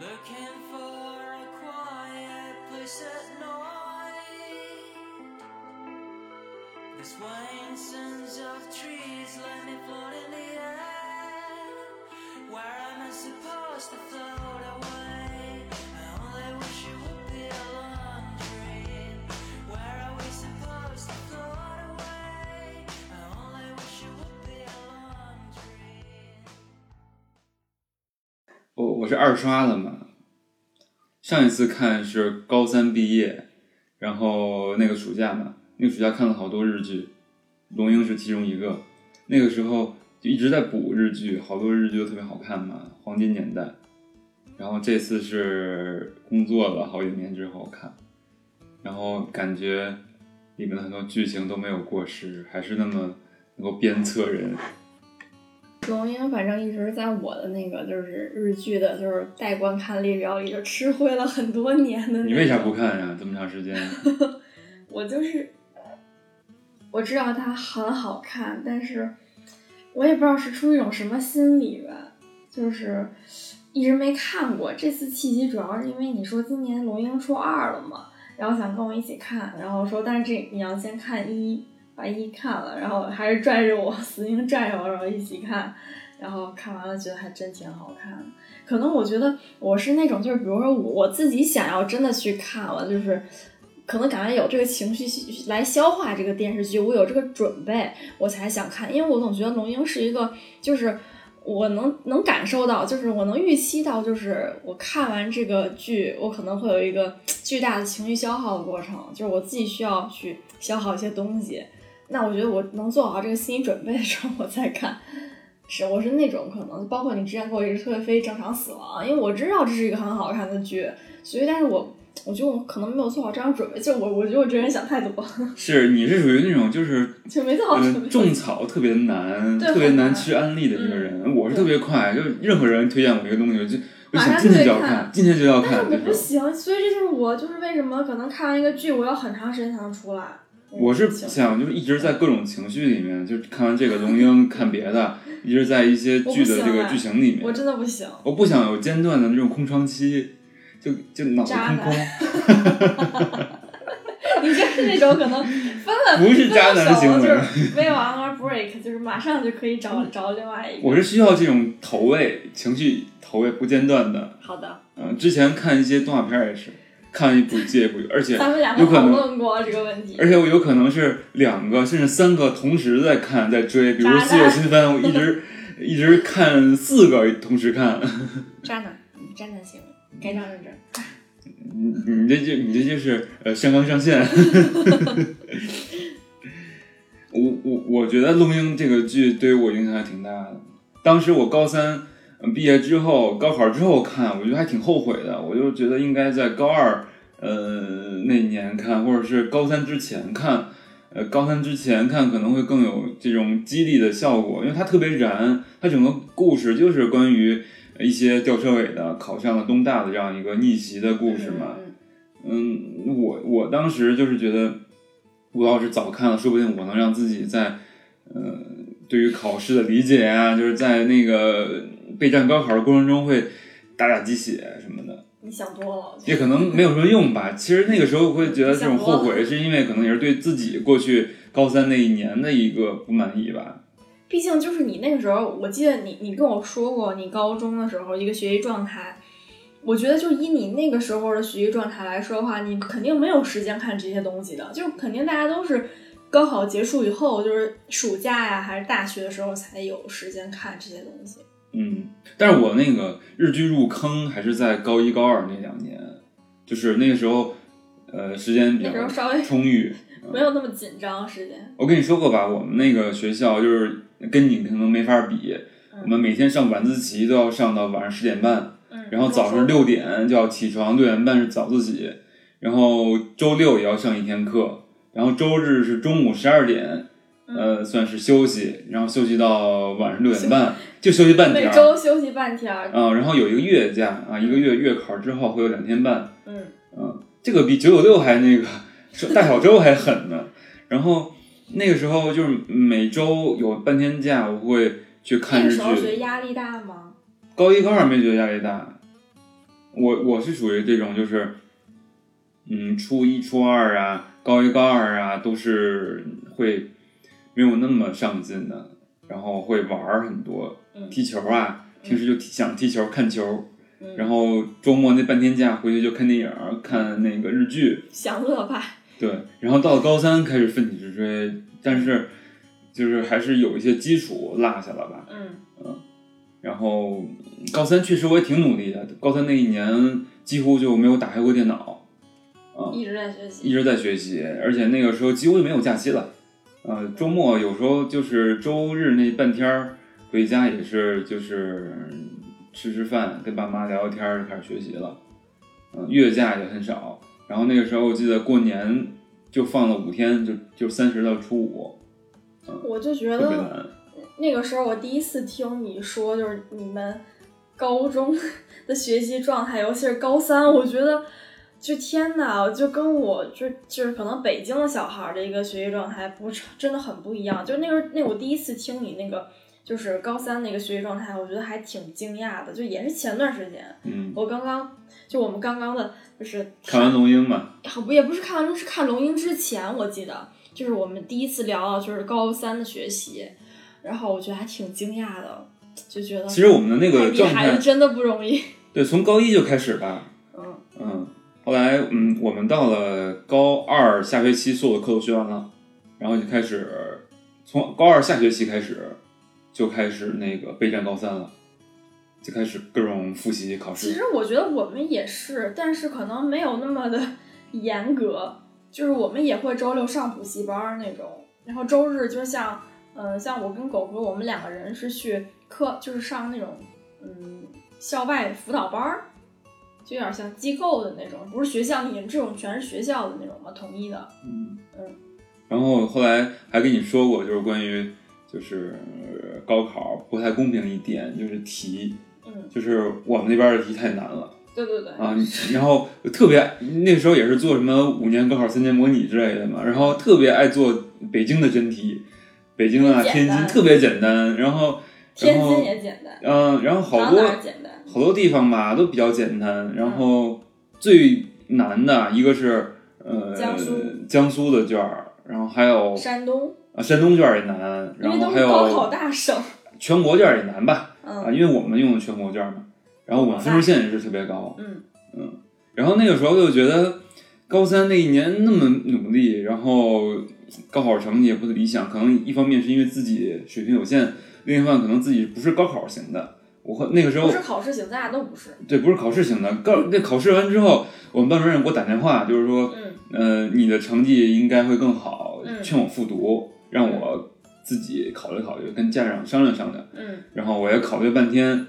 looking for a quiet place at night. The swaying sons of trees let me float in the air. Where am I supposed to float away? I only wish it 我是二刷的嘛，上一次看是高三毕业，然后那个暑假嘛，那个暑假看了好多日剧，《龙樱》是其中一个。那个时候就一直在补日剧，好多日剧都特别好看嘛，黄金年代。然后这次是工作了好几年之后看，然后感觉里面的很多剧情都没有过时，还是那么能够鞭策人。龙樱反正一直在我的那个就是日剧的，就是待观看列表里就吃灰了很多年的、那个。你为啥不看呀？这么长时间？我就是我知道它很好看，但是我也不知道是出于一种什么心理吧，就是一直没看过。这次契机主要是因为你说今年龙樱出二了嘛，然后想跟我一起看，然后说但是这你要先看一，把一看了，然后还是拽着我死命拽着我，然后一起看。然后看完了，觉得还真挺好看的。可能我觉得我是那种，就是比如说我我自己想要真的去看了，就是可能感觉有这个情绪来消化这个电视剧，我有这个准备，我才想看。因为我总觉得龙樱是一个，就是我能能感受到，就是我能预期到，就是我看完这个剧，我可能会有一个巨大的情绪消耗的过程，就是我自己需要去消耗一些东西。那我觉得我能做好这个心理准备的时候，我再看。是，我是那种可能，包括你之前给我一直推非正常死亡，因为我知道这是一个很好看的剧，所以但是我我觉得我可能没有做好这样准备，就我我觉得我这人想太多，是，你是属于那种就是就没做好准备。嗯，种草特别难，特别难去安利的一个人。嗯我是特别快，就任何人推荐我一个东西，我就我马上想今天就要看看，今天就要但是看。我不行，所以这就是我就是为什么可能看完一个剧，我要很长时间才能出来。我是想就是一直在各种情绪里面，就是看完这个龙 樱，看别的，一直在一些剧的这个剧情里面。我真的不行，我不想有间断的那种空窗期，就就脑子渣空男空。你就是那种可能分了 不是渣男行为分了手就是没有 on break，就是马上就可以找找另外一个。我是需要这种投喂，情绪投喂不间断的。好的，嗯，之前看一些动画片也是，看一部接一部，而且有可能论过这个问题。而且我有可能是两个甚至三个同时在看在追，比如《四月新番》，我 一直一直看四个同时看。渣男，嗯渣男行为，该让认真。你你这就你这就是呃上纲上线。我我我觉得《龙樱》这个剧对于我影响还挺大的。当时我高三呃毕业之后，高考之后看，我觉得还挺后悔的。我就觉得应该在高二呃那年看，或者是高三之前看。呃，高三之前看可能会更有这种激励的效果，因为它特别燃，它整个故事就是关于一些吊车尾的考上了东大的这样一个逆袭的故事嘛。嗯嗯，我我当时就是觉得，我要是早看了，说不定我能让自己在，呃，对于考试的理解啊、就是在那个备战高考的过程中会打打鸡血什么的，你想多了。也可能没有什么用吧。其实那个时候会觉得这种后悔，是因为可能也是对自己过去高三那一年的一个不满意吧。毕竟就是你那个时候，我记得你你跟我说过，你高中的时候一个学习状态。我觉得就以你那个时候的学习状态来说的话，你肯定没有时间看这些东西的，就肯定大家都是高考结束以后，就是暑假呀还是大学的时候才有时间看这些东西。嗯，但是我那个日剧入坑还是在高一高二那两年，就是那个时候，呃，时间比较稍微充裕。没有那么紧张时间。我跟你说过吧，我们那个学校就是跟你可能没法比，嗯我们每天上晚自习都要上到晚上十点半，嗯，然后早上六点就要起床，六点半是早自习，然后周六也要上一天课，然后周日是中午十二点，嗯呃，算是休息，然后休息到晚上六点半，就休息半天每。周休息半天儿。啊、然后有一个月假啊，一个月月考之后会有两天半，嗯，嗯，这个比九九六还那个大小周还狠呢。然后那个时候就是每周有半天假，我会去看日那个时候觉得剧。压力大吗？高一高二没觉得压力大，我我是属于这种就是，嗯，初一初二啊，高一高二啊，都是会没有那么上进的，然后会玩很多，嗯踢球啊，平时就想踢球看球，嗯然后周末那半天假回去就看电影，看那个日剧，享乐派。对，然后到了高三开始奋起直追，但是就是还是有一些基础落下了吧。嗯然后嗯高三确实我也挺努力的，高三那一年几乎就没有打开过电脑，一直在学习一。直在学习，而且那个时候几乎就没有假期了。呃，周末有时候就是周日那半天儿回家也是就是吃吃饭，跟爸妈聊聊天儿就开始学习了。嗯、月假也很少。然后那个时候我记得过年就放了五天，就就三十到初五，我就觉得。那个时候我第一次听你说，就是你们高中 的学习状态，尤其是高三，我觉得就天呐，就跟我就就是可能北京的小孩儿的一个学习状态不是真的很不一样。就那个那我第一次听你那个就是高三那个学习状态，我觉得还挺惊讶的。就也是前段时间，嗯，我刚刚就我们刚刚的就是看完龙樱嘛，好不也不是看完，是看龙樱之前，我记得就是我们第一次聊到就是高三的学习，然后我觉得还挺惊讶的，就觉得其实我们的那个太状态真的不容易。对，从高一就开始吧。后来嗯，我们到了高二下学期，所有的课都学完了，然后就开始从高二下学期开始就开始那个备战高三了，就开始各种复习考试。其实我觉得我们也是，但是可能没有那么的严格，就是我们也会周六上补习班那种，然后周日就是像嗯、像我跟狗哥，我们两个人是去课，就是上那种嗯校外辅导班儿。就有点像机构的那种，不是学校，你们这种全是学校的那种嘛，统一的。嗯嗯，然后后来还跟你说过，就是关于就是呃高考不太公平一点，就是题，嗯，就是我们那边的题太难了。对对对，啊，然后特别那个时候也是做什么五年高考三年模拟之类的嘛，然后特别爱做北京的真题，北京啊、天津特别简单，然后天然后津也简单，嗯、然后好多？好多地方吧都比较简单，然后最难的一个是呃江苏。江苏的卷儿，然后还有山东，啊山东卷儿也难，然后还都是高考有大省。全国卷儿也难吧，啊，嗯因为我们用的全国卷嘛，然后我们分数线也是特别高，嗯，然后那个时候就觉得高三那一年那么努力，然后高考成绩也不理想，可能一方面是因为自己水平有限，另一方面可能自己不是高考型的。我和那个时候不是考试型，咱俩都不是。对不是考试型的，高那考试完之后，我们班主任给我打电话，就是说，嗯呃，你的成绩应该会更好，嗯劝我复读，让我自己考虑考虑，跟家长商量商量。嗯然后我也考虑了半天，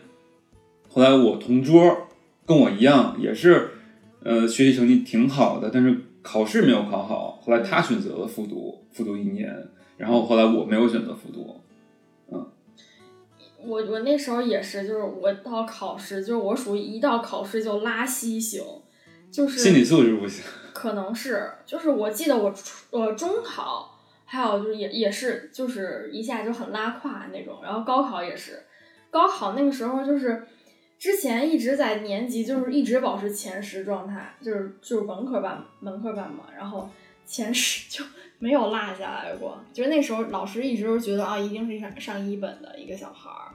后来我同桌跟我一样，也是呃学习成绩挺好的，但是考试没有考好。后来他选择了复读，复读一年，然后后来我没有选择复读。我我那时候也是，就是我到考试，就是我属于一到考试就拉稀型，就是心理素质不行，可能是，就是我记得我初呃中考，还有就是也也是就是一下就很拉胯那种，然后高考也是，高考那个时候就是之前一直在年级就是一直保持前十状态，就是就是文科班文科班嘛，然后前十就 没有落下来过，就是那时候老师一直都觉得啊，一定是上上一本的一个小孩儿，嗯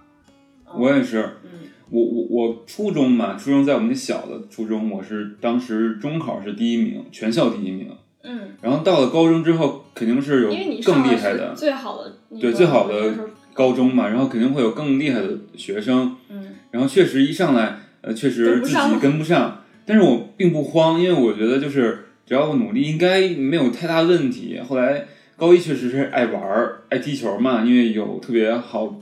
我也是。嗯我我我初中嘛，初中在我们小的初中，我是当时中考是第一名，全校第一名。嗯，然后到了高中之后，肯定是有更厉害的是最好的对最好的高中嘛，然后肯定会有更厉害的学生。嗯然后确实一上来，呃，确实自己跟不上跟不上，但是我并不慌，因为我觉得就是只要我努力，应该没有太大问题。后来高一确实是爱玩儿、爱踢球嘛，因为有特别好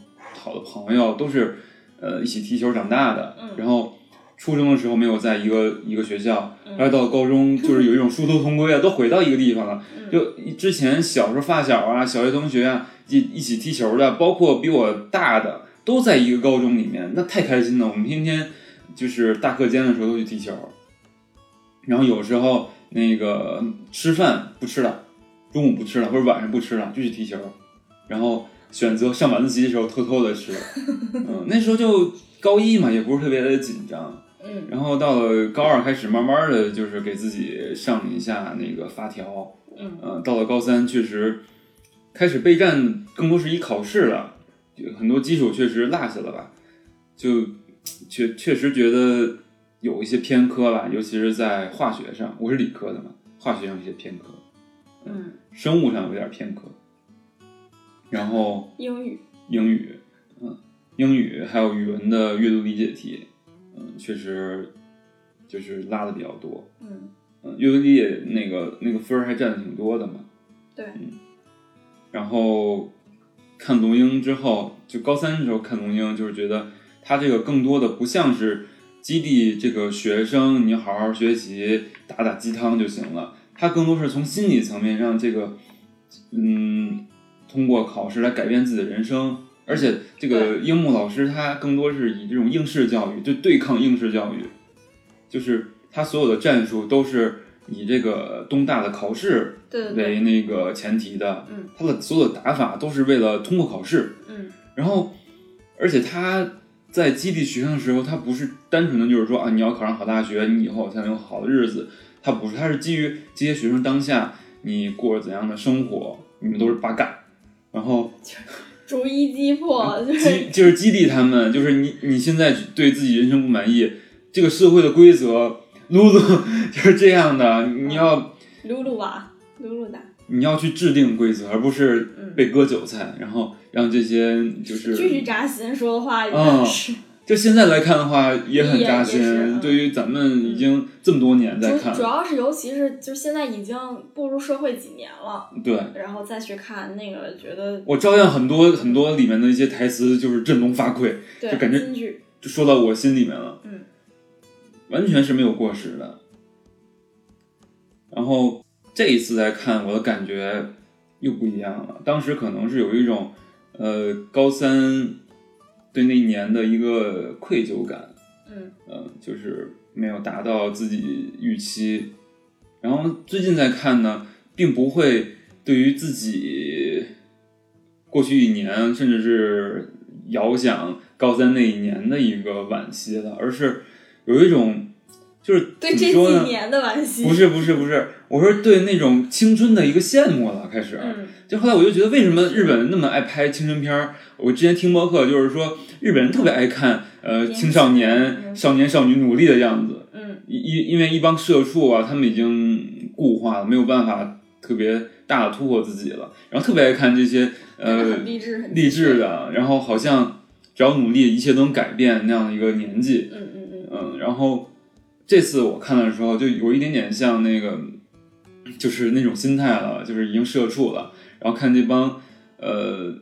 好的朋友，都是呃一起踢球长大的。嗯然后初中的时候没有在一个一个学校，嗯然后到高中就是有一种殊途同归啊，都回到一个地方了。嗯就之前小时候发小啊、小学同学啊，一一起踢球的，包括比我大的，都在一个高中里面，那太开心了。我们天天就是大课间的时候都去踢球，然后有时候那个吃饭不吃了，中午不吃了，或者晚上不吃了，就去踢球，然后选择上晚自习的时候偷偷的吃。嗯，那时候就高一嘛，也不是特别的紧张。嗯然后到了高二开始，慢慢的就是给自己上一下那个发条，嗯呃，到了高三确实开始备战，更多是以考试了，很多基础确实落下了吧，就确确实觉得有一些偏科吧，尤其是在化学上，我是理科的嘛，化学上有些偏科，嗯，生物上有点偏科，然后英语。英语，嗯，英语还有语文的阅读理解题，嗯，确实就是拉的比较多，嗯。嗯，阅读理解那个那个分儿还占的挺多的嘛。对，然后看龙樱之后，就高三的时候看龙樱，就是觉得他这个更多的不像是激励这个学生你好好学习，打打鸡汤就行了，他更多是从心理层面让这个嗯通过考试来改变自己的人生。而且这个樱木老师他更多是以这种应试教育，就对抗应试教育，就是他所有的战术都是以这个东大的考试为那个前提的，嗯，他的所有的打法都是为了通过考试，嗯。然后，而且他在激励学生的时候，他不是单纯的就是说啊，你要考上好大学，你以后才能有好的日子，他不是，他是基于这些学生当下你过着怎样的生活，你们都是八嘎，然后逐一击破，就是激就是激励他们，就是你你现在对自己人生不满意，这个社会的规则，露露就是这样的，你要。露露吧，露露的，你要去制定规则，而不是嗯被割韭菜，然后让这些就是继续扎心，说的话嗯也是。就现在来看的话也很扎心。嗯对于咱们已经这么多年在看主主，要是，尤其是就现在已经步入社会几年了，对然后再去看那个，觉得我照样很多很多里面的一些台词就是振聋发聩，对就感觉，就说到我心里面了，嗯，完全是没有过时的。然后这一次来看，我的感觉又不一样了。当时可能是有一种，呃，高三对那一年的一个愧疚感，嗯嗯，就是没有达到自己预期。然后最近在看呢，并不会对于自己过去一年，甚至是遥想高三那一年的一个惋惜了，而是有一种就是对这？几年的惋惜，不是不是不是，我说对那种青春的一个羡慕了，开始。嗯就后来我就觉得，为什么日本人那么爱拍青春片儿？我之前听播客就是说，日本人特别爱看呃青少年、嗯少年少女努力的样子。嗯因因为一帮社畜啊，他们已经固化了，没有办法特别大的突破自己了，然后特别爱看这些呃励志，励志，的，然后好像只要努力，一切都能改变那样的一个年纪。嗯嗯嗯，嗯，然后这次我看的时候，就有一点点像那个，就是那种心态了，就是已经社畜了，然后看这帮呃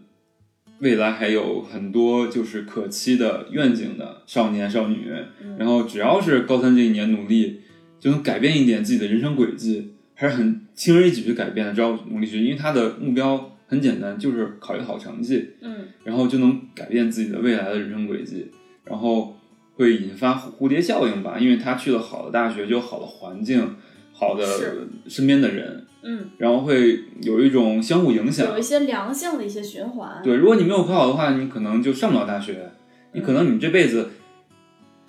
未来还有很多就是可期的愿景的少年少女，嗯。然后只要是高三这一年努力，就能改变一点自己的人生轨迹，还是很轻而易举去改变的，只要努力去，因为他的目标很简单，就是考一个好成绩，嗯。然后就能改变自己的未来的人生轨迹，然后会引发蝴蝶效应吧，因为他去了好的大学，就有好的环境，好的身边的人，嗯，然后会有一种相互影响有一。些良性的一些循环，对，如果你没有考好的话，你可能就上不了大学，你可能你这辈子，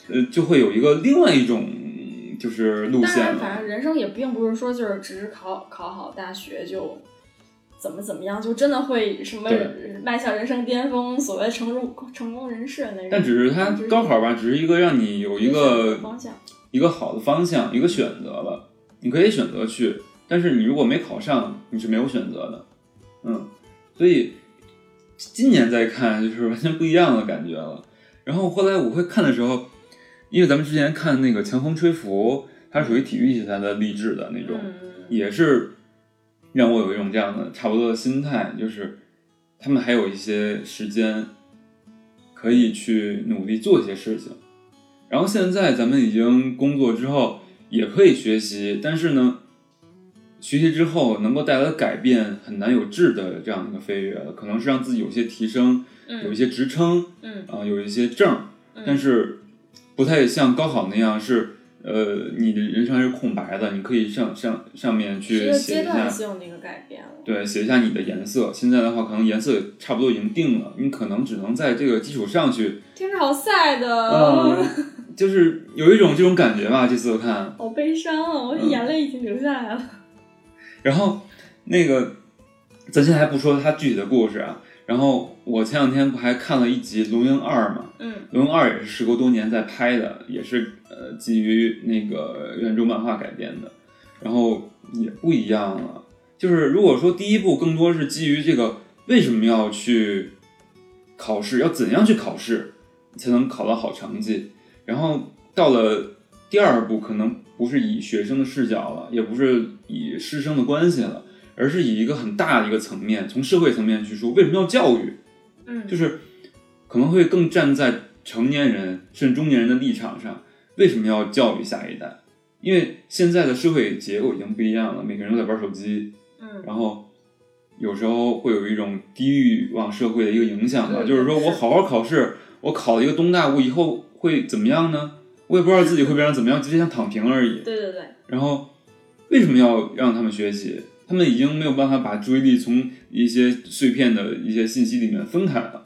呃，就会有一个另外一种就是路线当然，线。反正人生也并不是说就是只是考考好大学就怎么怎么样，就真的会什么迈向人生巅峰，所谓成功成功人士那种。但只是他高考吧，只是一个让你有一个方向，一个好的方向，一个选择了，你可以选择去，但是你如果没考上，你是没有选择的，嗯，所以今年再看就是完全不一样的感觉了。然后后来我会看的时候，因为咱们之前看那个《强风吹拂》，它属于体育题材的励志的那种，嗯，也是让我有一种这样的差不多的心态，就是他们还有一些时间可以去努力做一些事情。然后现在咱们已经工作之后，也可以学习，但是呢，学习之后能够带来的改变很难有质的这样一个飞跃，可能是让自己有些提升，有一嗯些职称，嗯啊、有一些证但是不太像高考那样是。呃，你的人生是空白的，你可以上上上面去写一下段，性的一个改变了。对，写一下你的颜色。现在的话，可能颜色差不多已经定了，你可能只能在这个基础上去，听着好 sad 的。嗯，就是有一种这种感觉吧。这次我看，好悲伤啊！我眼泪已经流下来了。然后那个，咱现在还不说它具体的故事啊。然后我前两天不还看了一集《龙樱二》嘛，嗯《龙樱二》也是时隔多年在拍的，也是呃基于那个原著漫画改编的，然后也不一样了。就是如果说第一部更多是基于这个为什么要去考试，要怎样去考试才能考到好成绩，然后到了第二部可能不是以学生的视角了，也不是以师生的关系了，而是以一个很大的一个层面，从社会层面去说为什么要教育，嗯，就是可能会更站在成年人甚至中年人的立场上，为什么要教育下一代？因为现在的社会结构已经不一样了，每个人都在玩手机，嗯然后有时候会有一种低欲望社会的一个影响吧，嗯就是说我好好考试，我考了一个东大，我以后会怎么样呢？我也不知道自己会变成怎么样，只是想躺平而已。对对对，然后为什么要让他们学习？他们已经没有办法把注意力从一些碎片的一些信息里面分开了。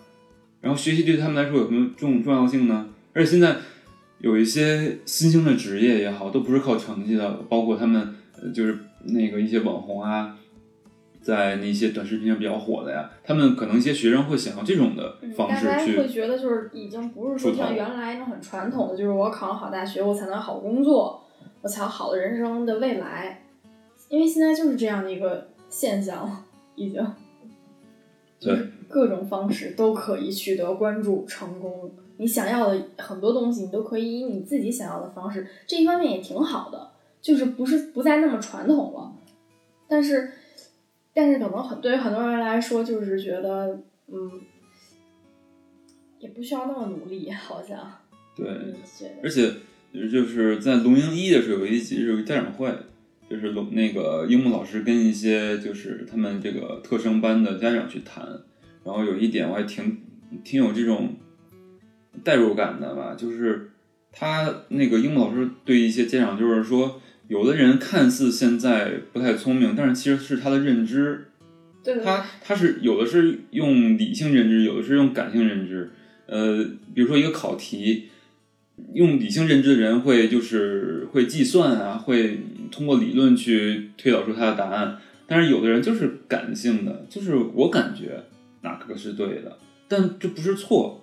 然后学习对他们来说有什么重重要性呢？而且现在有一些新兴的职业也好，都不是靠成绩的，包括他们呃就是那个一些网红啊，在那些短视频上比较火的呀，他们可能一些学生会想要这种的嗯方式去大家会觉得就是已经不是说像原来那种很传统的，就是我考上好大学，我才能好工作，我才有好的人生的未来。因为现在就是这样的一个现象，已经，对各种方式都可以取得关注成功。你想要的很多东西，你都可以以你自己想要的方式，这一方面也挺好的，就是不是不再那么传统了。但是，但是可能很对于很多人来说，就是觉得，嗯，也不需要那么努力，好像，对，而且就是在龙樱一的时候有一集是有个家长会，就是龙那个樱木老师跟一些就是他们这个特生班的家长去谈，然后有一点我还挺挺有这种代入感的吧，就是他那个樱木老师对一些家长就是说，有的人看似现在不太聪明，但是其实是他的认知他他是有的是用理性认知，有的是用感性认知。呃，比如说一个考题，用理性认知的人会就是会计算啊，会通过理论去推导出他的答案。但是有的人就是感性的，就是我感觉哪个是对的，但这不是错。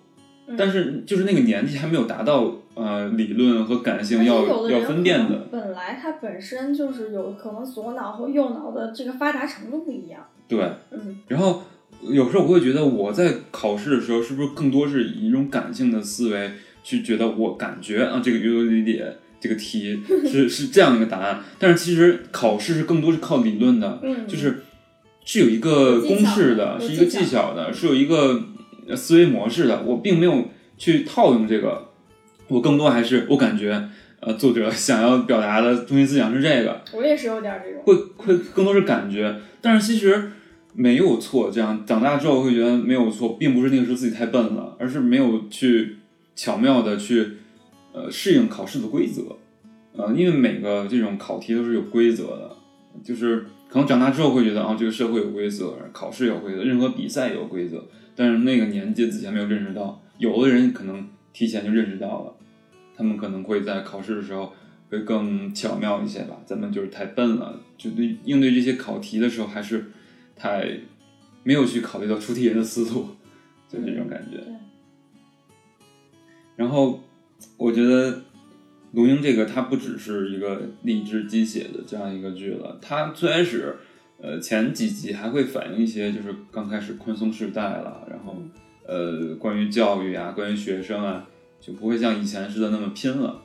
嗯。但是就是那个年纪还没有达到呃理论和感性要要分辨的。本来他本身就是有可能左脑和右脑的这个发达程度不一样，对，嗯，然后有时候我会觉得我在考试的时候，是不是更多是以一种感性的思维去觉得我感觉啊，这个阅读理解这个题是 是这样一个答案，但是其实考试是更多是靠理论的，嗯。就是是有一个公式的，是一个技巧的，是有一个呃思维模式的，我并没有去套用这个，我更多还是我感觉。呃，作者想要表达的中心思想是这个，我也是有点这种，会会更多是感觉，但是其实没有错。这样长大之后会觉得没有错，并不是那个时候自己太笨了，而是没有去巧妙的去呃适应考试的规则。呃，因为每个这种考题都是有规则的，就是可能长大之后会觉得啊，这个社会有规则，考试有规则，任何比赛也有规则。但是那个年纪自己还没有认识到，有的人可能提前就认识到了，他们可能会在考试的时候会更巧妙一些吧。咱们就是太笨了，就对应对这些考题的时候还是太没有去考虑到出题人的思路，就这种感觉。然后我觉得《龙樱》这个它不只是一个励志鸡血的这样一个剧了，它最开始呃前几集还会反映一些就是刚开始宽松时代了，然后呃关于教育啊，关于学生啊，就不会像以前似的那么拼了。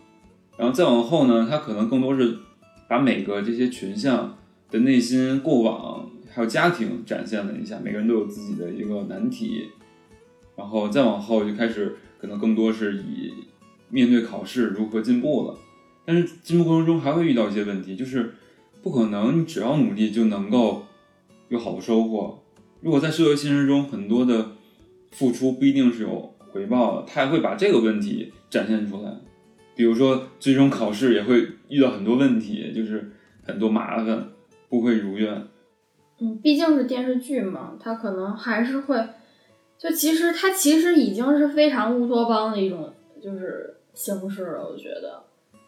然后再往后呢，它可能更多是把每个这些群像的内心、过往还有家庭展现了一下，每个人都有自己的一个难题。然后再往后就开始可能更多是以面对考试如何进步了。但是进步过程中还会遇到一些问题，就是不可能你只要努力就能够有好的收获。如果在社会现实中很多的付出不一定是有回报的，他也会把这个问题展现出来。比如说，最终考试也会遇到很多问题，就是很多麻烦，不会如愿。嗯，毕竟是电视剧嘛，它可能还是会，就其实它其实已经是非常乌托邦的一种，就是形式了，我觉得，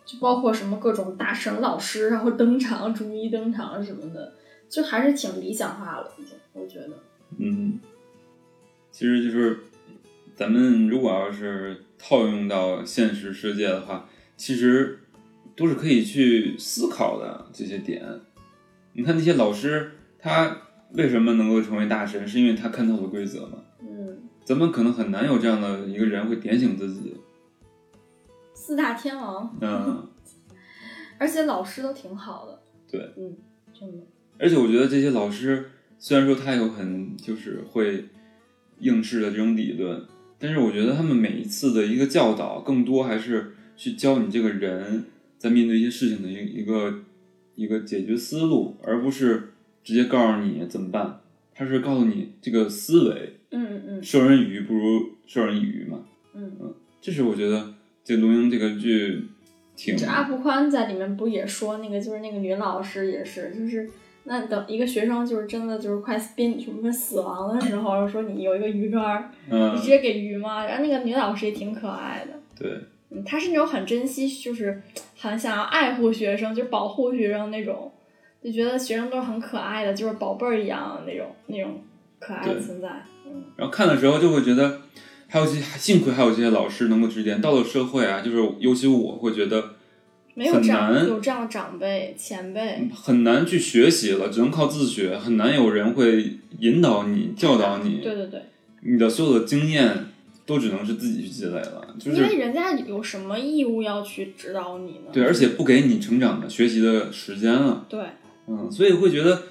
就包括什么各种大神老师然后登场，逐一登场什么的，就还是挺理想化了，已经，我觉得。嗯，其实就是咱们如果要是套用到现实世界的话，其实都是可以去思考的这些点。你看那些老师，他为什么能够成为大神，是因为他看透了规则嘛？嗯，咱们可能很难有这样的一个人会点醒自己。四大天王，嗯，而且老师都挺好的。对，嗯，真的。而且我觉得这些老师虽然说他有很就是会应试的这种理论，但是我觉得他们每一次的一个教导，更多还是去教你这个人在面对一些事情的一一个一个解决思路，而不是直接告诉你怎么办。他是告诉你这个思维，嗯嗯嗯授人以鱼不如授人以渔嘛。嗯。这是我觉得这龙樱这个剧挺这阿布宽在里面不也说那个，就是那个女老师也是，就是那等一个学生就是真的就是快濒什么死亡的时候，说你有一个鱼竿你直接给鱼吗？然后那个女老师也挺可爱的，对嗯，她是那种很珍惜，就是很想要爱护学生，就是保护学生那种，就觉得学生都是很可爱的，就是宝贝儿一样的那种那种可爱的存在。嗯，然后看的时候就会觉得，还有这幸亏还有这些老师能够指点。到了社会啊，就是尤其我会觉得没有这样很难有这样的长辈前辈，很难去学习了，只能靠自学，很难有人会引导你、教导你。对对对，你的所有的经验都只能是自己去积累了，就是因为人家有什么义务要去指导你呢？对，而且不给你成长的学习的时间了。对，嗯，所以会觉得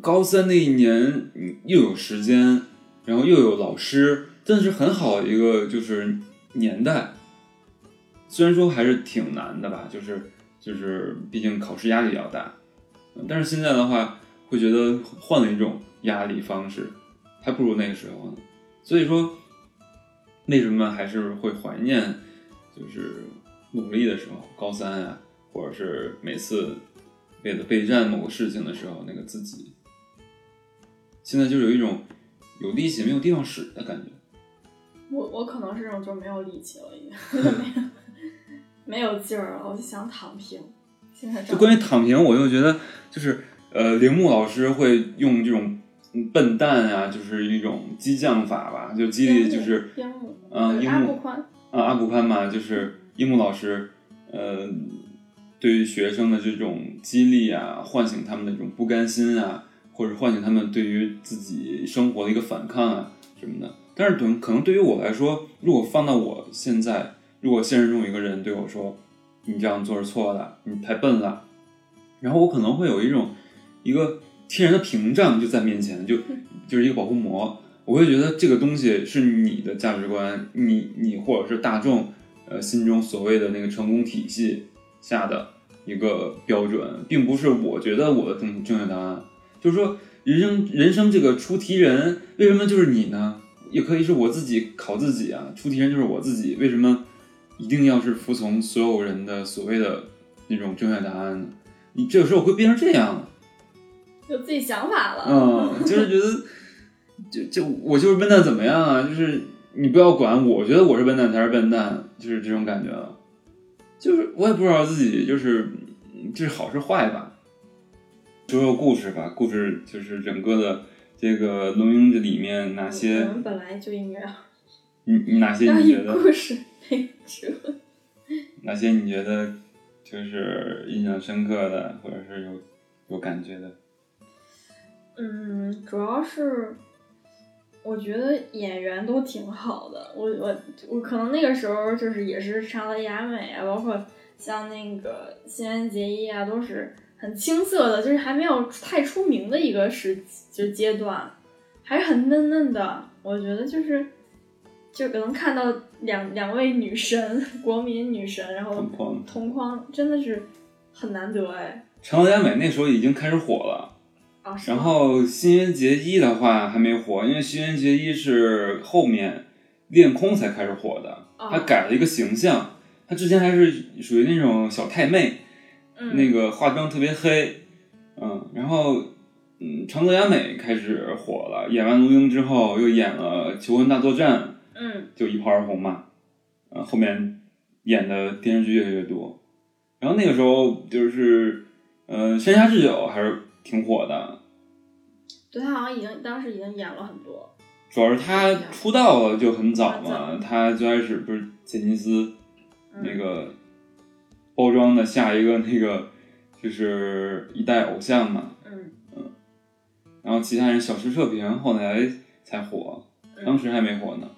高三那一年嗯又有时间，然后又有老师，真的是很好一个就是年代。虽然说还是挺难的吧，就是就是毕竟考试压力比较大，但是现在的话会觉得换了一种压力方式，还不如那个时候呢。所以说，为什么还是会怀念就是努力的时候，高三啊，或者是每次为了备战某个事情的时候，那个自己，现在就有一种有力气没有地方使的感觉。我我可能是这种就没有力气了，已经没有没有劲儿了，我就想躺平。现在就关于躺平，我又觉得就是呃，铃木老师会用这种嗯笨蛋啊，就是一种激将法吧，就激励就是樱木，嗯樱木阿布宽，啊阿古宽嘛，就是樱木老师呃，对于学生的这种激励啊，唤醒他们的这种不甘心啊，或者唤醒他们对于自己生活的一个反抗啊什么的。但是对可能对于我来说，如果放到我现在，如果现实中有一个人对我说：“你这样做是错的，你太笨了。”然后我可能会有一种一个天然的屏障就在面前，就 就是一个保护膜。我会觉得这个东西是你的价值观，你你或者是大众呃心中所谓的那个成功体系下的一个标准，并不是我觉得我的正正确答案。就是说，人生人生这个出题人为什么就是你呢？也可以是我自己考自己啊，出题人就是我自己，为什么一定要是服从所有人的所谓的那种正确答案呢？你这个时候会变成这样，有自己想法了。嗯，就是觉得，就就我就是笨蛋怎么样啊？就是你不要管，我觉得我是笨蛋才是笨蛋，就是这种感觉了。就是我也不知道自己就是嗯这是好是坏吧。说说故事吧，故事就是整个的这个《龙樱》这里面哪些我些们本来就应该你你哪些你觉得故事为主。哪些你觉得就是印象深刻的，或者是有有感觉的？嗯，主要是我觉得演员都挺好的。我我我可能那个时候就是也是长泽雅美啊，包括像那个新垣结衣啊，都是很青涩的，就是还没有太出名的一个时就是阶段，还是很嫩嫩的。我觉得就是就能看到两两位女神，国民女神，然后同框同框，真的是很难得哎。长泽雅美那时候已经开始火了。然后新垣结衣的话还没火，因为新垣结衣是后面练空才开始火的，哦她改了一个形象，她之前还是属于那种小太妹，嗯。那个化妆特别黑，嗯，然后嗯长泽雅美开始火了，演完《龙樱》之后又演了《求婚大作战》，嗯。就一炮而红嘛，呃，后面演的电视剧越来越多。然后那个时候就是，呃，山下智久还是挺火的，对他好像已经当时已经演了很多，主要是他出道就很早嘛，他最开始不是杰尼斯嗯、那个包装的下一个那个就是一代偶像嘛，嗯。嗯。然后其他人小池彻平后来才火，嗯。当时还没火呢。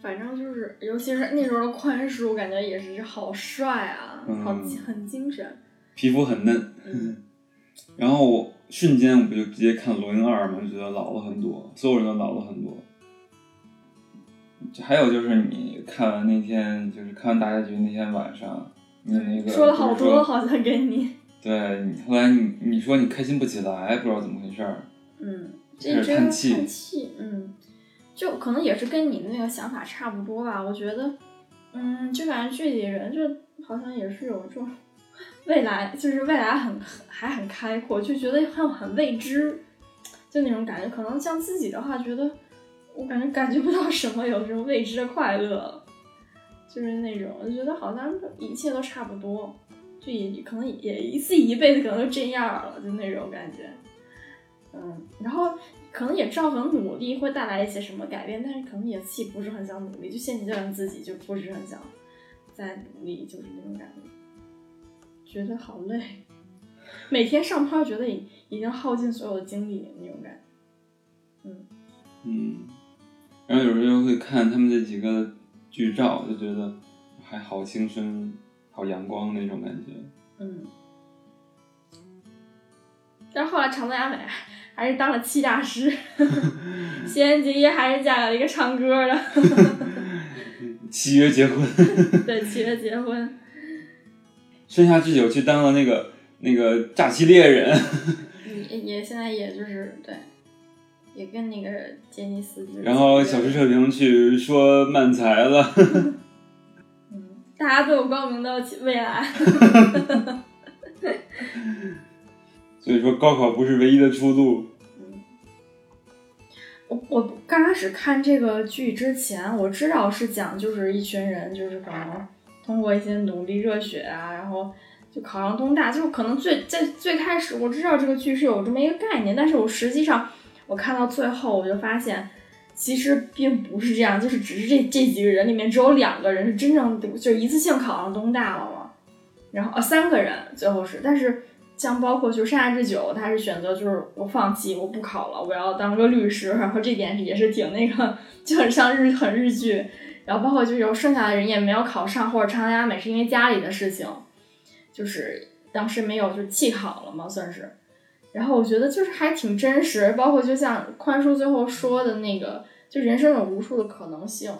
反正就是，尤其是那时候的宽叔，感觉也是好帅啊，嗯。好很精神。皮肤很嫩，嗯。然后我瞬间我不就直接看《罗英二》嘛，就觉得老了很多，所有人都老了很多。还有就是你看完那天，就是看完大结局那天晚上，你那个说了好多，好像给你，对，你后来你你说你开心不起来，不知道怎么回事儿。嗯，这这个叹气叹气，嗯，就可能也是跟你的那个想法差不多吧。我觉得，嗯，就感觉剧里人就好像也是有这种未来，就是未来很还很开阔，就觉得很很未知，就那种感觉。可能像自己的话，觉得我感觉感觉不到什么有这种未知的快乐，就是那种我觉得好像一切都差不多，就也可能也自己一辈子可能就这样了，就那种感觉。嗯，然后可能也知道，可能努力会带来一些什么改变，但是可能也自己不是很想努力，就现阶段自己就不是很想再努力，就是那种感觉，觉得好累，每天上班觉得已已经耗尽所有的精力那种感觉。嗯，然后有时候会看他们这几个剧照，就觉得还好青春、好阳光那种感觉。嗯，但是后来长泽雅美还是当了气大师，西恩结衣还是嫁给了一个唱歌的，契约结婚，对，契约结婚。山下智久去当了那个那个诈欺猎人。也也现在也就是对，也跟那个杰尼斯就是。然后小池彻平去说漫才了，嗯，大家都有光明的未来。所以说高考不是唯一的出路。我我刚开始看这个剧之前，我知道是讲就是一群人就是可能通过一些努力热血啊，然后就考上东大，就是可能最在最开始我知道这个剧是有这么一个概念，但是我实际上我看到最后我就发现。其实并不是这样，就是只是这这几个人里面只有两个人是真正就一次性考上东大了嘛，然后呃三个人最后是，但是像包括就山下智久，他是选择就是我放弃，我不考了，我要当个律师，然后这点也是挺那个，就很像日很日剧。然后包括就有剩下的人也没有考上，或者长泽雅美是因为家里的事情，就是当时没有就弃考了嘛，算是。然后我觉得就是还挺真实，包括就像宽叔最后说的那个，就人生有无数的可能性，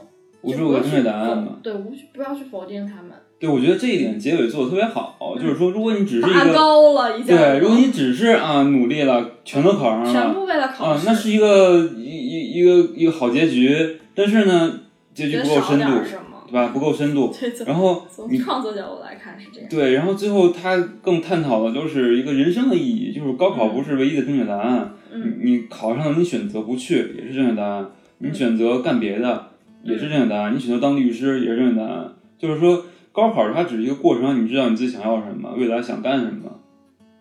无数个正确答案嘛。对，无不要去否定他们，对，我觉得这一点结尾做的特别好，就是说，如果你只是一个高了一下，对，如果你只是啊努力了，全都考上了，全部为了考试，，啊那是一个一一一个一个好结局，但是呢，结局不够深度，点儿什么，对吧？不够深度。对，然后你从创作角度来看是这样。对，然后最后他更探讨的就是一个人生的意义，就是高考不是唯一的正确答案。嗯你你考上了，你选择不去也是正确答案；你选择干别的也是正确答案；你选择当律师也是正确答案。就是说，高考它只是一个过程，让你知道你自己想要什么，未来想干什么。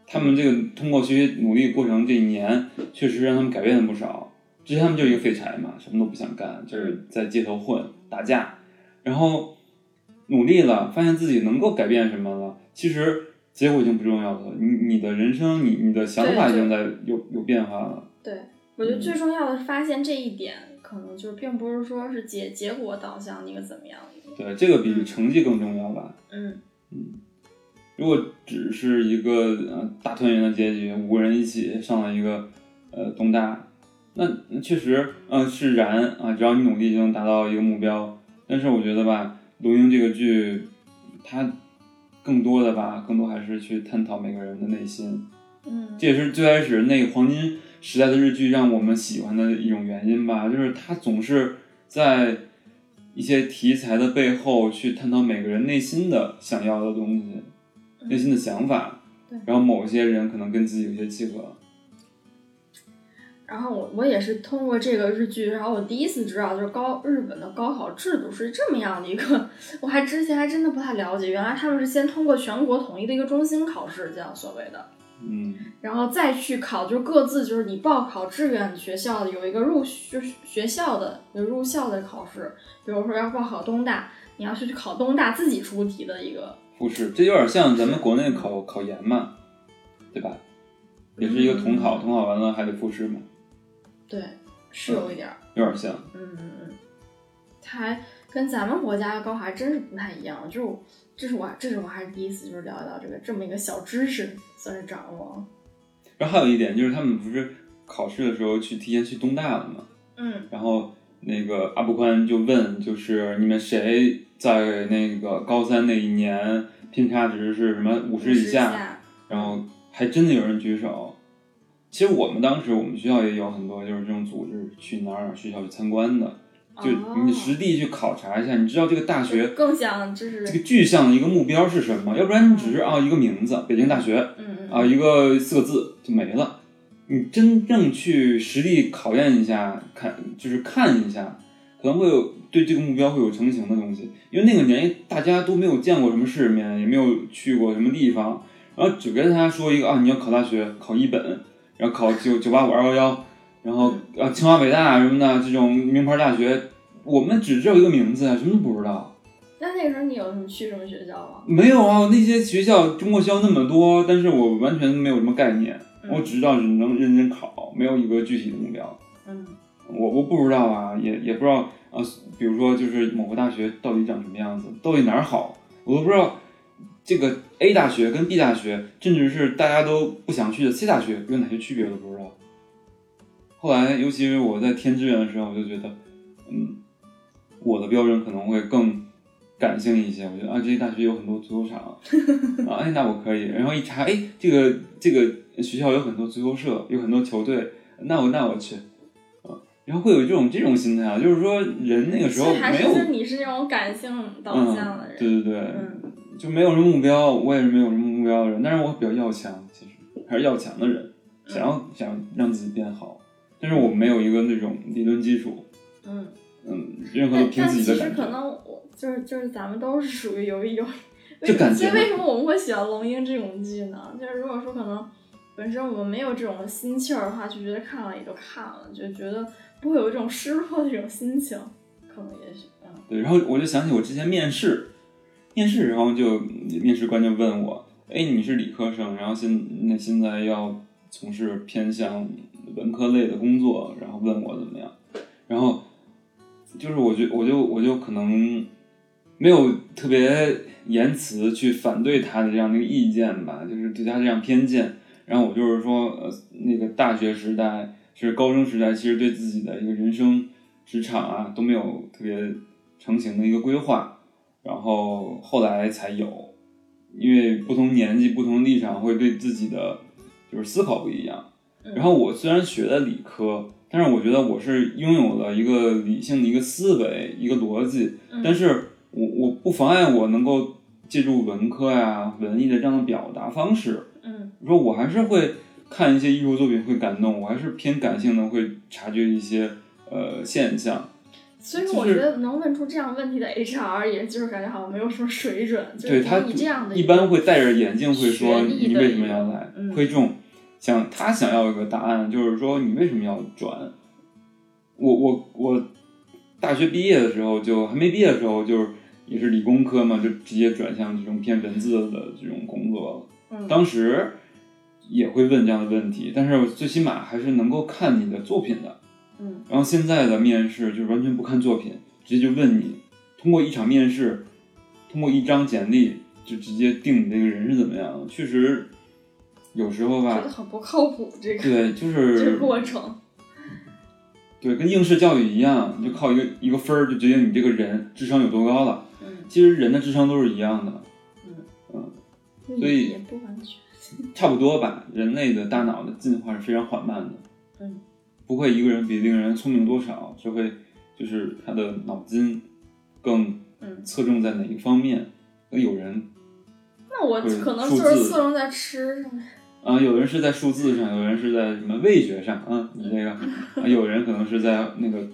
他们这个通过学习努力过程这一年，确实让他们改变了不少。之前他们就是一个废柴嘛，什么都不想干，就是在街头混打架，然后努力了，发现自己能够改变什么了。其实结果已经不重要了，你你的人生，你你的想法已经在有有变化了。对，我觉得嗯最重要的是发现这一点，可能就是并不是说是结结果导向一个怎么样。对，这个比成绩更重要吧。嗯嗯如果只是一个呃大团圆的结局，五个人一起上了一个呃东大，那那确实呃是燃啊，只要你努力就能达到一个目标。但是我觉得吧，《龙樱》这个剧，它更多的吧，更多还是去探讨每个人的内心。嗯这也是最开始那个黄金时代的日剧让我们喜欢的一种原因吧，就是它总是在一些题材的背后去探讨每个人内心的想要的东西，内心的想法对，然后某些人可能跟自己有些契合。然后我我也是通过这个日剧，然后我第一次知道，就是高日本的高考制度是这么样的一个，我还之前还真的不太了解，原来他们是先通过全国统一的一个中心考试，这样所谓的，嗯。然后再去考，就是各自就是你报考志愿学校的有一个入就是学校的有入校的考试，比如说要报考东大，你要去考东大自己出题的一个，复试，这有点像咱们国内考考研嘛，对吧？也是一个统考，统考完了还得复试嘛，对，是有一点儿。有点像。嗯嗯嗯，它还跟咱们国家的高考还真是不太一样。就这是我这是我还是第一次就是了解到这个这么一个小知识，算是掌握。然后还有一点就是他们不是考试的时候去提前去东大了嘛，嗯然后那个阿布宽就问，就是你们谁在那个高三那一年偏差值是什么五十以下？下，然后还真的有人举手。其实我们当时我们学校也有很多就是这种组织去哪儿哪儿学校去参观的，就你实地去考察一下，你知道这个大学更像就是这个具象的一个目标是什么？要不然你只是啊一个名字，北京大学嗯嗯啊一个四个字就没了。你真正去实地考验一下，看就是看一下，可能会有对这个目标会有成型的东西。因为那个年纪大家都没有见过什么世面，也没有去过什么地方，然后只跟他说一个啊你要考大学，考一本，然后考九九八五二幺幺，然后啊清华北大什么的这种名牌大学，我们只知道一个名字啊，什么都不知道。那那个时候你有什么去什么学校吗？没有啊，那些学校中国学校那么多，但是我完全没有什么概念，嗯我只知道只能认真考，没有一个具体的目标。嗯我我不知道啊，也也不知道啊，比如说就是某个大学到底长什么样子，到底哪儿好，我都不知道。这个 A 大学跟 B 大学，甚至是大家都不想去的 C 大学，有哪些区别我都不知道。后来，尤其是我在填志愿的时候，我就觉得，嗯，我的标准可能会更感性一些。我觉得啊，这些大学有很多足球场啊，哎，那我可以。然后一查，哎，这个这个学校有很多足球社，有很多球队，那我那我去。啊，然后会有这种这种心态啊，就是说人那个时候还没有，你是那种感性导嗯向的，人。对对对，嗯就没有什么目标，我也是没有什么目标的人，但是我比较要强，其实还是要强的人，想要想让自己变好，但是我没有一个那种理论基础，嗯。嗯，任何凭但其实自己的感觉。可能我就是就是咱们都是属于有一有，就感觉为什么我们会喜欢龙樱这种剧呢？就是如果说可能本身我们没有这种心气儿的话，就觉得看了也就看了，就觉得不会有一种失落的这种心情，可能也许嗯对，然后我就想起我之前面试，面试，然后就面试官就问我，哎，你是理科生，然后现那现在要从事偏向文科类的工作，然后问我怎么样，然后就是我觉我就我就可能没有特别言辞去反对他的这样的一个意见吧，就是对他这样偏见。然后我就是说，呃，那个大学时代是高中时代，其实对自己的一个人生、职场啊都没有特别成型的一个规划，然后后来才有，因为不同年纪、不同立场会对自己的就是思考不一样。嗯然后我虽然学的理科，但是我觉得我是拥有了一个理性的一个思维、一个逻辑，嗯但是我我不妨碍我能够借助文科呀、文艺的这样的表达方式。嗯说我还是会看一些艺术作品会感动，我还是偏感性的，会察觉一些呃现象。所以就是我觉得能问出这样问题的 HR，也就是感觉好像没有什么水准，就是对他以这样的一般会戴着眼镜会说你为什么要来，嗯会这种想他想要一个答案，就是说你为什么要转？我我我大学毕业的时候就还没毕业的时候就是也是理工科嘛，就直接转向这种偏文字的这种工作了。嗯当时也会问这样的问题，但是最起码还是能够看你的作品的。嗯然后现在的面试就是完全不看作品，直接就问你，通过一场面试，通过一张简历就直接定你这个人是怎么样的。确实，有时候吧，觉得很不靠谱，这个对，就这个是过程。对，跟应试教育一样，你就靠一个一个分儿就决定你这个人智商有多高了。嗯其实人的智商都是一样的，嗯所以也不完全。差不多吧。人类的大脑的进化是非常缓慢的，嗯，不会一个人比另一个人聪明多少，只会就是他的脑筋更嗯，侧重在哪一个方面。那有人那我可能就是侧重在吃上面。啊，有人是在数字上，有人是在什么味觉上啊，你这个，啊，有人可能是在那个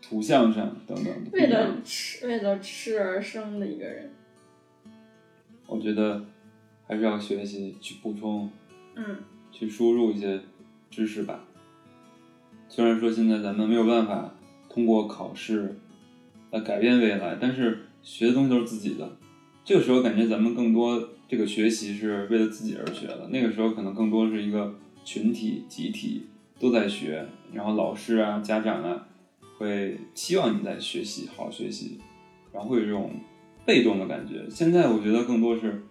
图像上等等。为了吃为了吃而生的一个人。我觉得还是要学习去补充，嗯去输入一些知识吧。虽然说现在咱们没有办法通过考试来改变未来，但是学的东西都是自己的。这个时候感觉咱们更多这个学习是为了自己而学的，那个时候可能更多是一个群体、集体都在学，然后老师啊、家长啊会期望你在学习，好好学习，然后会有这种被动的感觉。现在我觉得更多是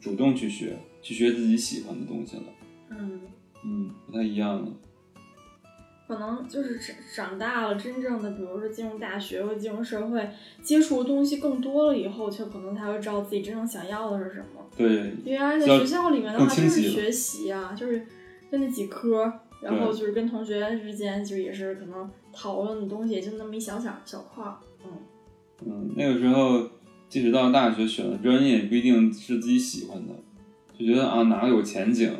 主动去学，去学自己喜欢的东西了。嗯，嗯，不太一样了。可能就是长长大了，真正的比如说进入大学或进入社会，接触的东西更多了以后，就可能才会知道自己真正想要的是什么。对，因为而在学校里面的话，就是学习啊，就是就那几科，然后就是跟同学之间就也是可能讨论的东西，也就那么一小小小块儿。嗯，嗯，那个时候即使到了大学选的专业，也不一定是自己喜欢的，就觉得啊哪个有前景，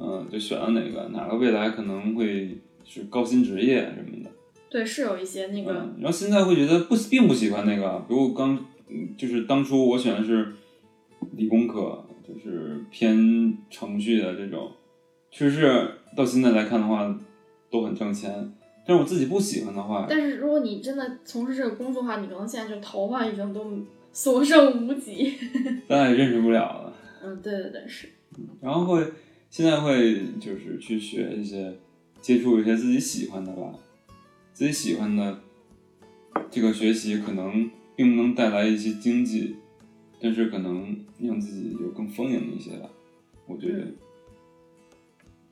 嗯，就选了哪个，哪个未来可能会是高薪职业什么的。对，是有一些那个，嗯，然后现在会觉得不并不喜欢那个，比如刚嗯就是当初我选的是理工科，就是偏程序的这种，确实是到现在来看的话都很挣钱，但是我自己不喜欢的话，但是如果你真的从事这个工作的话，你可能现在就头发已经都 所剩无几。咱也认识不了了。嗯，对对对，是。然后会现在会就是去学一些，接触一些自己喜欢的吧，自己喜欢的这个学习可能并不能带来一些经济，但是可能让自己就更丰盈一些吧。我觉得嗯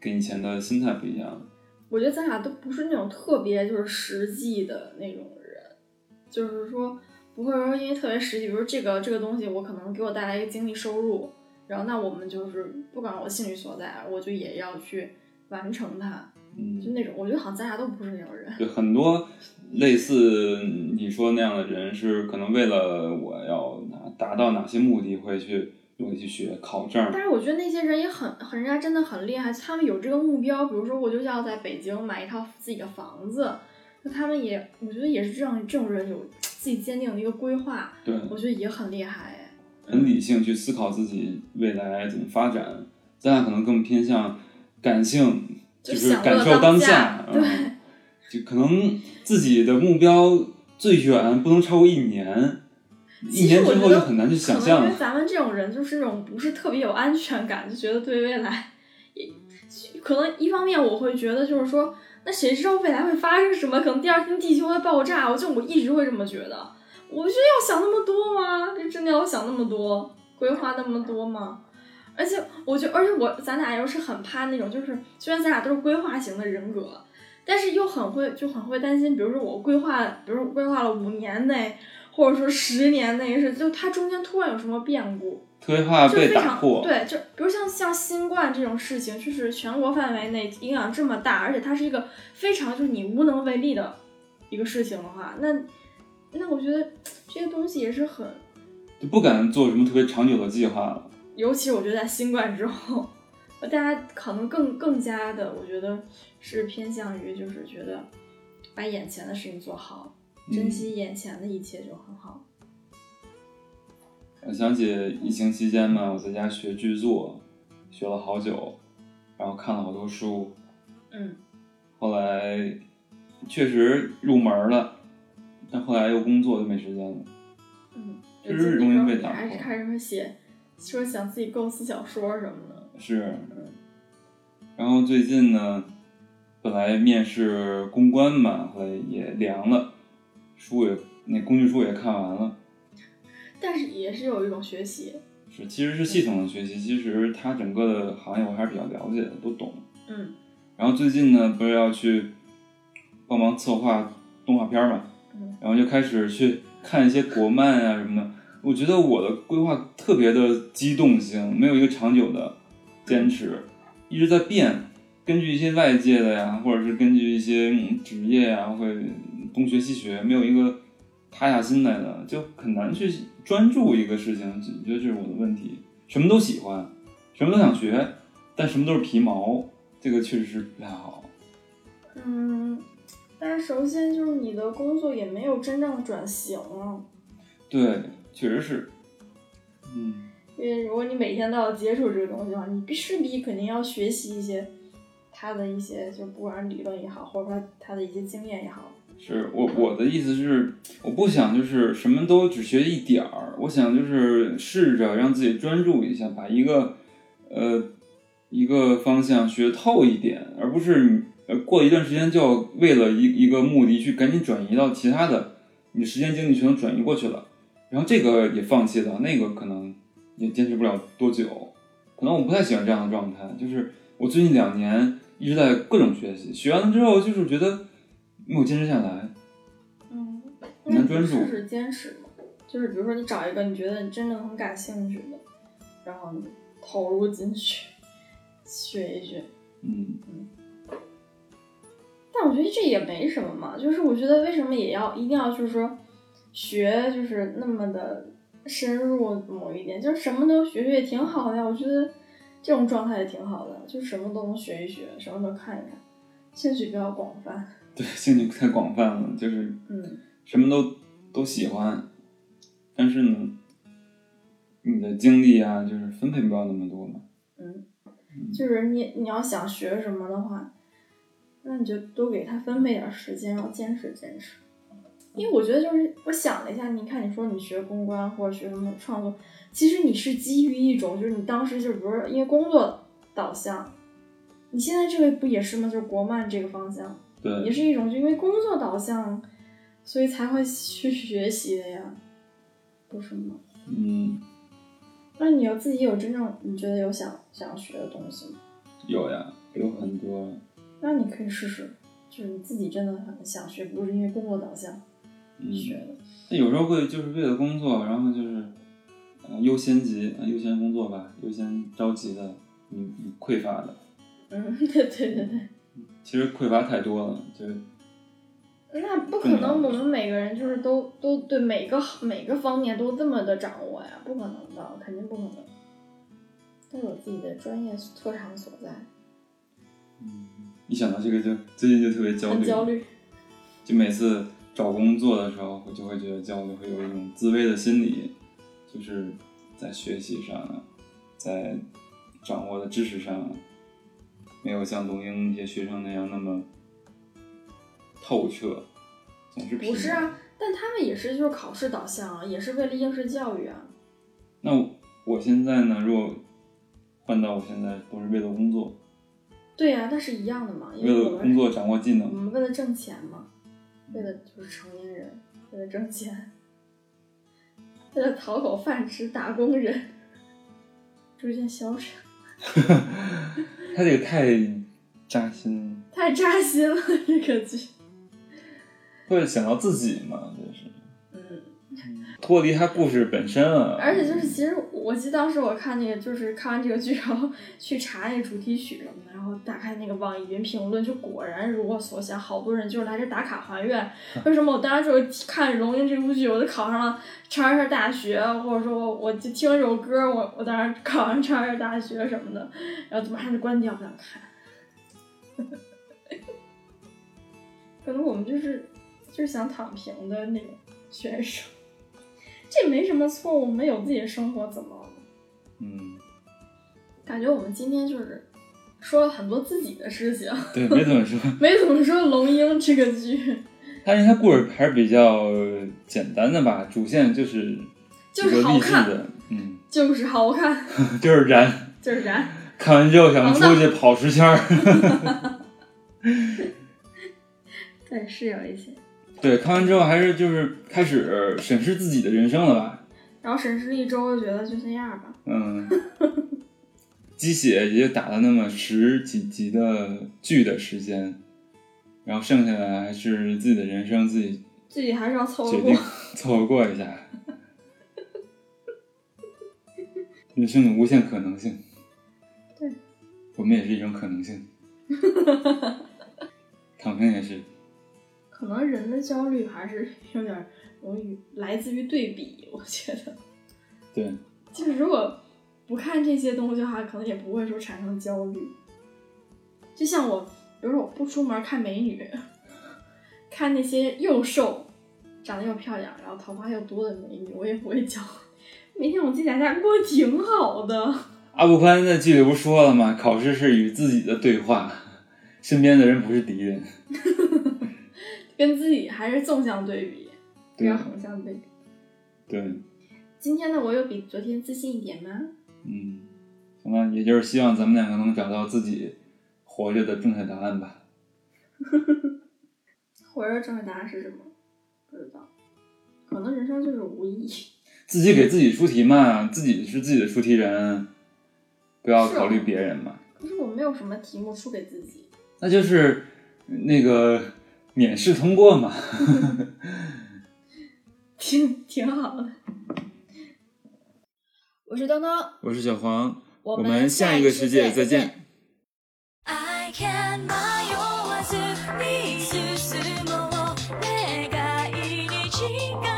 跟以前的心态不一样。我觉得咱俩都不是那种特别就是实际的那种人，就是说不会说因为特别实际，比如说这个这个东西我可能给我带来一个经济收入，然后那我们就是不管我兴趣所在，我就也要去完成它，嗯，就那种我觉得好像咱俩都不是那种人。对很多类似你说那样的人，是可能为了我要达到哪些目的，会去努力去学考证。但是我觉得那些人也很很，人家真的很厉害，他们有这个目标，比如说我就要在北京买一套自己的房子，那他们也，我觉得也是这样，这种人有自己坚定的一个规划，对，我觉得也很厉害哎。很理性去思考自己未来怎么发展。咱俩可能更偏向感性，就是感受当下，对嗯，就可能自己的目标最远不能超过一年，一年之后就很难去想象了。因为咱们这种人就是那种不是特别有安全感，就觉得对未来，也可能一方面我会觉得就是说，那谁知道未来会发生什么？可能第二天地球会爆炸，我就我一直会这么觉得。我觉得要想那么多吗？这真的要想那么多，规划那么多吗？而且我觉得，而且我咱俩又是很怕那种，就是虽然咱俩都是规划型的人格，但是又很会就很会担心，比如说我规划，比如说规划了五年内，或者说十年内是，就它中间突然有什么变故，规划被就非常打破，对，就比如像像新冠这种事情，就是全国范围内影响这么大，而且它是一个非常就是你无能为力的一个事情的话，那那我觉得这些东西也是很，就不敢做什么特别长久的计划了。尤其我觉得在新冠之后，大家可能更更加的，我觉得是偏向于就是觉得把眼前的事情做好，珍嗯惜眼前的一切就很好。我想起疫情期间嘛，我在家学剧作，学了好久，然后看了好多书，嗯后来确实入门了，但后来又工作就没时间了。嗯，就是容易被打还是破开始会写，说想自己构思小说什么的。是，然后最近呢，本来面试公关嘛，后来也凉了，书也那工具书也看完了，但是也是有一种学习，是其实是系统的学习，其实它整个的行业我还是比较了解的，都懂。嗯然后最近呢，不是要去帮忙策划动画片嘛，嗯然后就开始去看一些国漫啊什么的。我觉得我的规划特别的机动性，没有一个长久的坚持，一直在变。根据一些外界的呀，或者是根据一些嗯职业呀，会东学西学，没有一个塌下心来的，就很难去专注一个事情。我觉得这是我的问题。什么都喜欢，什么都想学，但什么都是皮毛，这个确实是不太好。嗯，但是首先就是你的工作也没有真正转型啊，对，确实是。嗯，因为如果你每天都要接触这个东西的话，你必势必肯定要学习一些他的一些，就不管是理论也好，或者说他的一些经验也好。是我我的意思是，我不想就是什么都只学一点儿，我想就是试着让自己专注一下，把一个呃一个方向学透一点，而不是你呃过一段时间就要为了一一个目的去赶紧转移到其他的，你时间精力全都转移过去了，然后这个也放弃了，那个可能也坚持不了多久，可能我不太喜欢这样的状态，就是我最近两年一直在各种学习，学完了之后就是觉得没有坚持下来。嗯，很难专注试试坚持嘛，就是比如说你找一个你觉得你真正很感兴趣的，然后你投入进去学一学。嗯嗯，但我觉得这也没什么嘛，就是我觉得为什么也要一定要就是说学就是那么的深入某一点，就是什么都学学也挺好的呀。我觉得这种状态也挺好的，就什么都能学一学，什么都看一看，兴趣比较广泛。对，兴趣太广泛了，就是嗯，什么都都喜欢，但是呢，你的精力啊，就是分配不了那么多嘛。嗯就是你你要想学什么的话，那你就多给他分配点时间，然后坚持坚持。因为我觉得就是我想了一下，你看你说你学公关或者学什么创作，其实你是基于一种就是你当时就不是因为工作导向，你现在这个不也是吗？就是国漫这个方向，对也，是一种就因为工作导向，所以才会去学习的呀，不是吗？嗯，那你要自己有真正你觉得有想想学的东西吗？有呀，有很多。那你可以试试，就是你自己真的很想学，不是因为工作导向嗯，学的。那有时候会就是为了工作，然后就是呃优先级、呃优先工作吧，优先着急的，你你匮乏的，嗯，对对对对，其实匮乏太多了，就是那不可能，我们每个人就是都都对每个每个方面都这么的掌握呀，不可能的，肯定不可能。都有自己的专业特长所在，嗯一想到这个就最近就特别焦虑，很焦虑。就每次找工作的时候，我就会觉得焦虑，会有一种自卑的心理，就是在学习上啊，在掌握的知识上啊，没有像龙英那些学生那样那么透彻，总是不是啊，但他们也是就是考试导向啊，也是为了应试教育啊。那我我现在呢，如果换到我现在，都是为了工作，对呀、那是一样的嘛，因为工作掌握技能我。们为了挣钱嘛，为了就是成年人，为了挣钱，为了讨口饭吃，打工人，逐渐消沉，他这个太扎心了，太扎心了这个剧。会想到自己嘛，就是嗯，脱离它故事本身啊。而且就是，其实我记得当时我看那个，就是看完这个剧，然后去查那个主题曲什么的，然后打开那个网易云评论，就果然如我所想，好多人就是来这打卡还愿。为什么我当时就看《龙樱》这部剧，我就考上了长安大学，或者说我我就听这首歌，我我当时考上长安大学什么的，然后就马上就关掉，不想看。可能我们就是就是想躺平的那种选手。这没什么错，我们有自己的生活，怎么了？嗯，感觉我们今天就是说了很多自己的事情，对，没怎么说。没怎么说龙樱这个剧，但是他故事还是比较简单的吧，主线就是就是好看的，嗯，就是好看，就是燃，就是燃。看完之后想出去跑十圈儿。对，是有一些。对，看完之后还是就是开始审视自己的人生了吧，然后审视了一周，就觉得就那样吧。嗯，鸡血也就打了那么十几集的剧的时间，然后剩下的还是自己的人生自己自己还是要凑合过决定。凑合过一下。人生的无限可能性，对，我们也是一种可能性。躺平也是，可能人的焦虑还是有点容易来自于对比，我觉得。对，就是如果不看这些东西的话，可能也不会说产生焦虑。就像我，比如说我不出门看美女，看那些又瘦、长得又漂亮，然后桃花又多的美女，我也不会焦虑。每天我自己在家过挺好的。阿布宽在剧里不说了吗？考试是与自己的对话，身边的人不是敌人。跟自己还是纵向对比，不对要横向对比。对，今天的我有比昨天自信一点吗？嗯，行吧，也就是希望咱们两个能找到自己活着的正确答案吧。活着正确答案是什么？不知道，可能人生就是无意义。自己给自己出题嘛，自己是自己的出题人，不要考虑别人嘛。可是我没有什么题目出给自己。那就是那个免试通过嘛。挺挺好的。我是东东，我是小黄，我我们下一个世界再见。 I can 迷わずに進もう願いに近